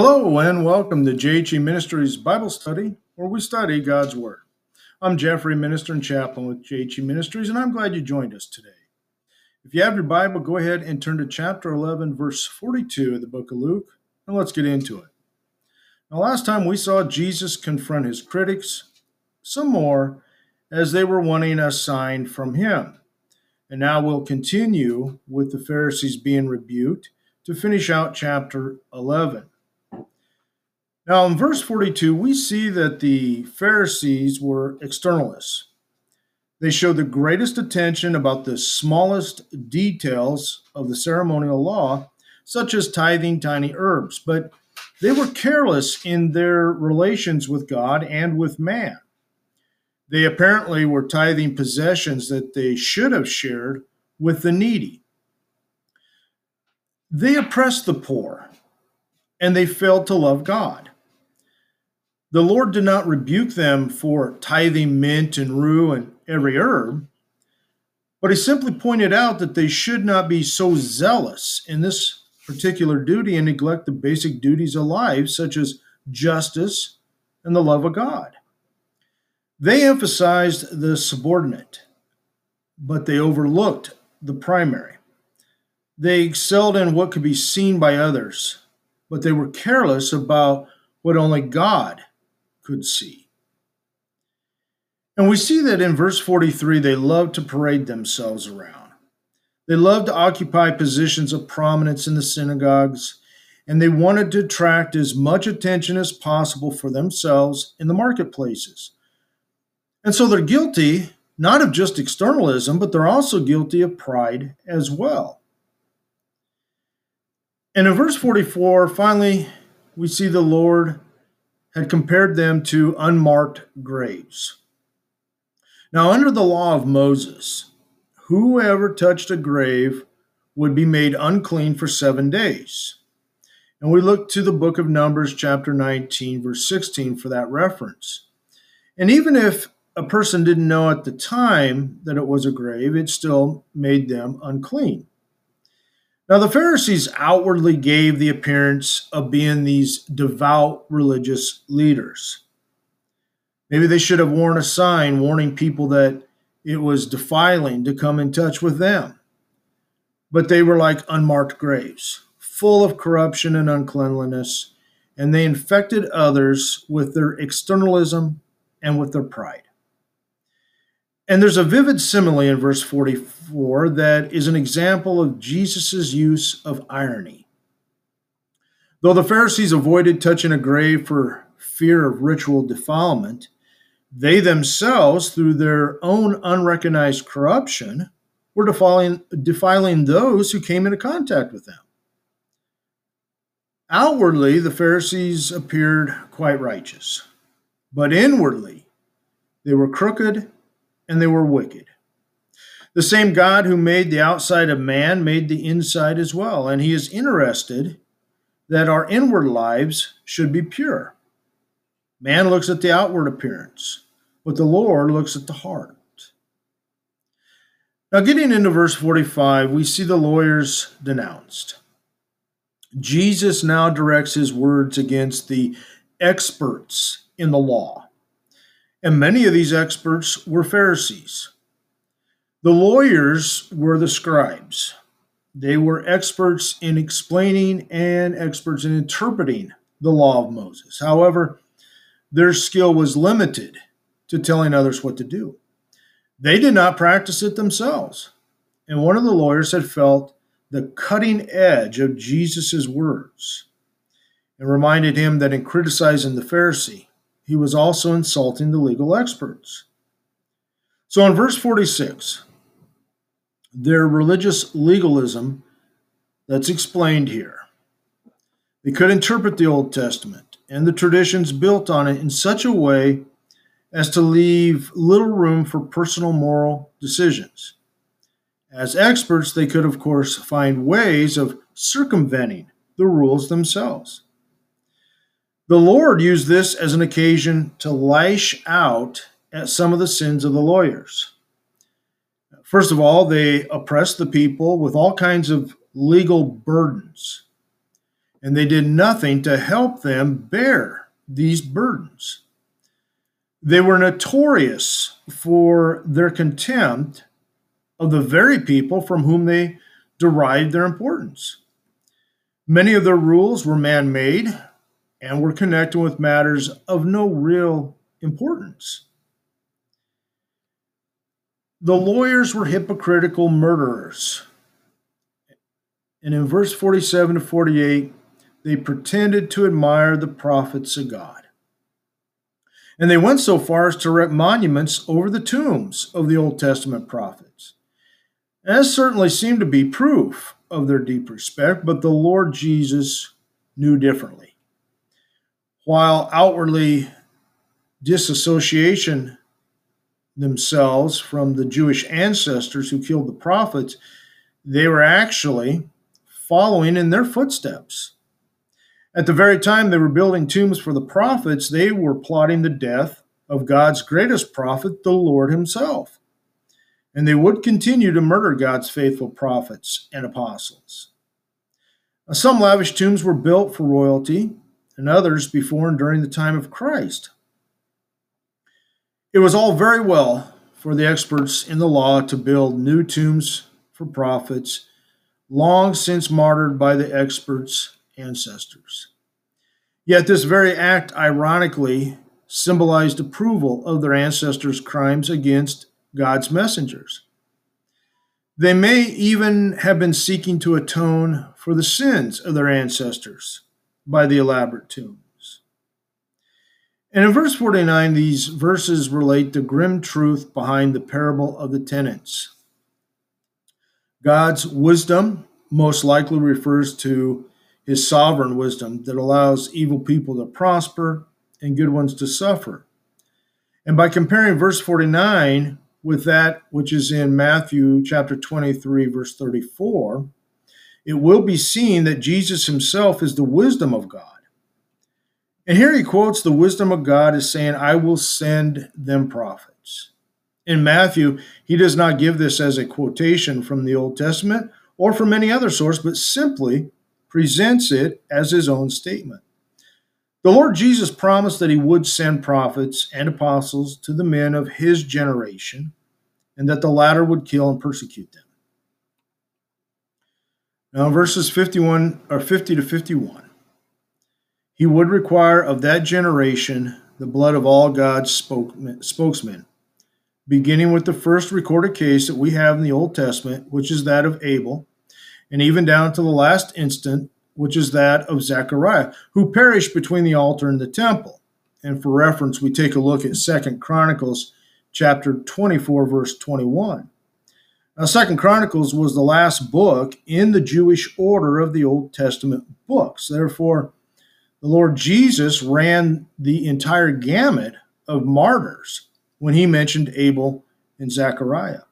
Hello and welcome to JHE Ministries Bible Study, where we study God's Word. I'm Jeffrey, minister and chaplain with JHE Ministries, and I'm glad you joined us today. If you have your Bible, go ahead and turn to chapter 11, verse 42 of the book of Luke, and let's get into it. Now, last time we saw Jesus confront his critics some more as they were wanting a sign from him. And now we'll continue with the Pharisees being rebuked to finish out chapter 11. Now, in verse 42, we see that the Pharisees were externalists. They showed the greatest attention about the smallest details of the ceremonial law, such as tithing tiny herbs, but they were careless in their relations with God and with man. They apparently were tithing possessions that they should have shared with the needy. They oppressed the poor, and they failed to love God. The Lord did not rebuke them for tithing mint and rue and every herb, but he simply pointed out that they should not be so zealous in this particular duty and neglect the basic duties of life, such as justice and the love of God. They emphasized the subordinate, but they overlooked the primary. They excelled in what could be seen by others, but they were careless about what only God could see. And we see that in verse 43, they loved to parade themselves around. They loved to occupy positions of prominence in the synagogues, and they wanted to attract as much attention as possible for themselves in the marketplaces. And so they're guilty not of just externalism, but they're also guilty of pride as well. And in verse 44, finally, we see the Lord had compared them to unmarked graves. Now, under the law of Moses, whoever touched a grave would be made unclean for seven days. And we look to the book of Numbers, chapter 19, verse 16, for that reference. And even if a person didn't know at the time that it was a grave, it still made them unclean. Now, the Pharisees outwardly gave the appearance of being these devout religious leaders. Maybe they should have worn a sign warning people that it was defiling to come in touch with them. But they were like unmarked graves, full of corruption and uncleanliness, and they infected others with their externalism and with their pride. And there's a vivid simile in verse 44 that is an example of Jesus' use of irony. Though the Pharisees avoided touching a grave for fear of ritual defilement, they themselves, through their own unrecognized corruption, were defiling, defiling those who came into contact with them. Outwardly, the Pharisees appeared quite righteous, but inwardly, they were crooked and they were wicked. The same God who made the outside of man made the inside as well, and he is interested that our inward lives should be pure. Man looks at the outward appearance, but the Lord looks at the heart. Now, getting into verse 45, we see the lawyers denounced. Jesus now directs his words against the experts in the law and many of these experts were Pharisees. The lawyers were the scribes. They were experts in explaining and experts in interpreting the law of Moses. However, their skill was limited to telling others what to do. They did not practice it themselves. And one of the lawyers had felt the cutting edge of Jesus' words and reminded him that in criticizing the Pharisee, he was also insulting the legal experts. So in verse 46, their religious legalism that's explained here. They could interpret the Old Testament and the traditions built on it in such a way as to leave little room for personal moral decisions. As experts, they could, of course, find ways of circumventing the rules themselves. The Lord used this as an occasion to lash out at some of the sins of the lawyers. First of all, they oppressed the people with all kinds of legal burdens. and they did nothing to help them bear these burdens. They were notorious for their contempt of the very people from whom they derived their importance. Many of their rules were man made and were connecting with matters of no real importance. The lawyers were hypocritical murderers. And in verse 47 to 48, they pretended to admire the prophets of God. And they went so far as to erect monuments over the tombs of the Old Testament prophets. As certainly seemed to be proof of their deep respect, but the Lord Jesus knew differently. While outwardly disassociation themselves from the Jewish ancestors who killed the prophets, they were actually following in their footsteps. At the very time they were building tombs for the prophets, they were plotting the death of God's greatest prophet, the Lord Himself. And they would continue to murder God's faithful prophets and apostles. Some lavish tombs were built for royalty, and others before and during the time of Christ. It was all very well for the experts in the law to build new tombs for prophets, long since martyred by the experts' ancestors. Yet this very act, ironically, symbolized approval of their ancestors' crimes against God's messengers. They may even have been seeking to atone for the sins of their ancestors by the elaborate tombs. And in verse 49, these verses relate the grim truth behind the parable of the tenants. God's wisdom most likely refers to his sovereign wisdom that allows evil people to prosper and good ones to suffer. And by comparing verse 49 with that which is in Matthew chapter 23, verse 34, it will be seen that Jesus himself is the wisdom of God and here he quotes the wisdom of God as saying, I will send them prophets. In Matthew, he does not give this as a quotation from the Old Testament or from any other source, but simply presents it as his own statement. The Lord Jesus promised that he would send prophets and apostles to the men of his generation, and that the latter would kill and persecute them. Now, verses 51 or 50 to 51. He would require of that generation the blood of all God's spokesmen, beginning with the first recorded case that we have in the Old Testament, which is that of Abel, and even down to the last instant, which is that of Zechariah, who perished between the altar and the temple. And for reference, we take a look at Second Chronicles chapter 24, verse 21. Now, Second Chronicles was the last book in the Jewish order of the Old Testament books. Therefore, the Lord Jesus ran the entire gamut of martyrs when he mentioned Abel and Zechariah.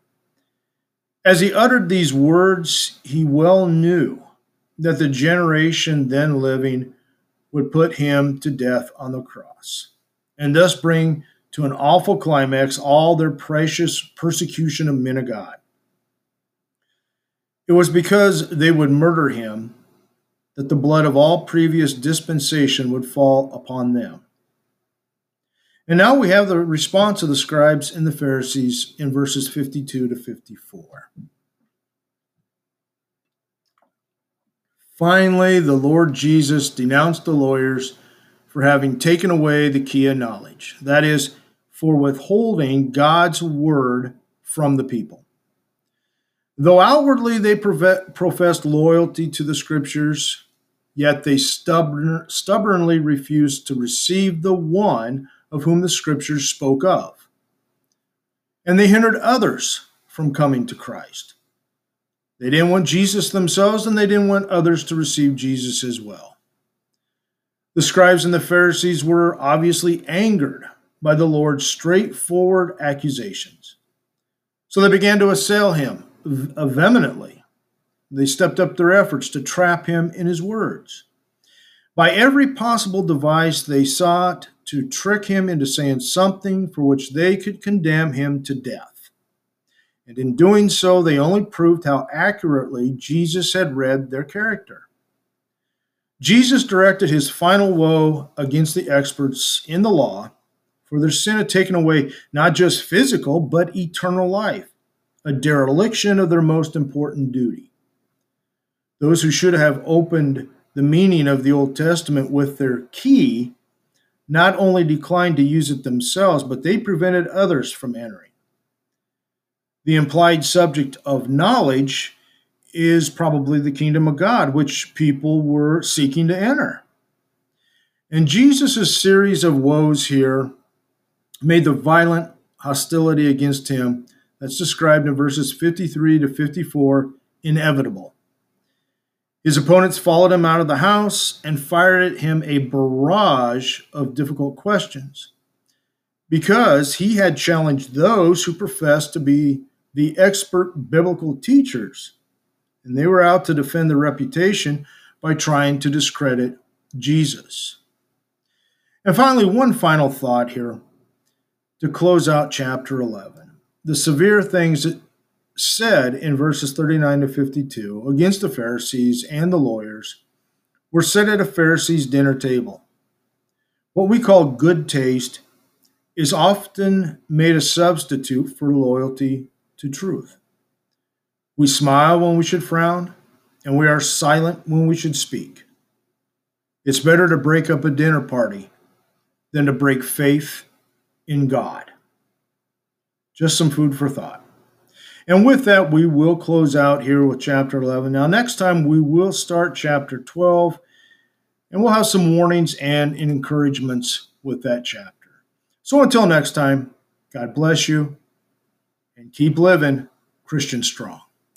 As he uttered these words, he well knew that the generation then living would put him to death on the cross, and thus bring to an awful climax all their precious persecution of men of God. It was because they would murder him that the blood of all previous dispensation would fall upon them. And now we have the response of the scribes and the Pharisees in verses 52 to 54. Finally, the Lord Jesus denounced the lawyers for having taken away the key of knowledge, that is, for withholding God's word from the people. Though outwardly they professed loyalty to the scriptures, yet they stubborn, stubbornly refused to receive the one of whom the scriptures spoke of. And they hindered others from coming to Christ. They didn't want Jesus themselves, and they didn't want others to receive Jesus as well. The scribes and the Pharisees were obviously angered by the Lord's straightforward accusations. So they began to assail him Uh, vehemently they stepped up their efforts to trap him in his words. By every possible device, they sought to trick him into saying something for which they could condemn him to death. And in doing so, they only proved how accurately Jesus had read their character. Jesus directed his final woe against the experts in the law, for their sin had taken away not just physical, but eternal life, a dereliction of their most important duty. Those who should have opened the meaning of the Old Testament with their key not only declined to use it themselves, but they prevented others from entering. The implied subject of knowledge is probably the kingdom of God, which people were seeking to enter. And Jesus' series of woes here made the violent hostility against him that's described in verses 53 to 54 inevitable. His opponents followed him out of the house and fired at him a barrage of difficult questions because he had challenged those who professed to be the expert biblical teachers. And they were out to defend their reputation by trying to discredit Jesus. And finally, one final thought here to close out chapter 11. The severe things said in verses 39 to 52 against the Pharisees and the lawyers were said at a Pharisee's dinner table. What we call good taste is often made a substitute for loyalty to truth. We smile when we should frown, and we are silent when we should speak. It's better to break up a dinner party than to break faith in God. Just some food for thought. And with that, we will close out here with chapter 11. Now, next time, we will start chapter 12, and we'll have some warnings and encouragements with that chapter. So until next time, God bless you and keep living Christian strong.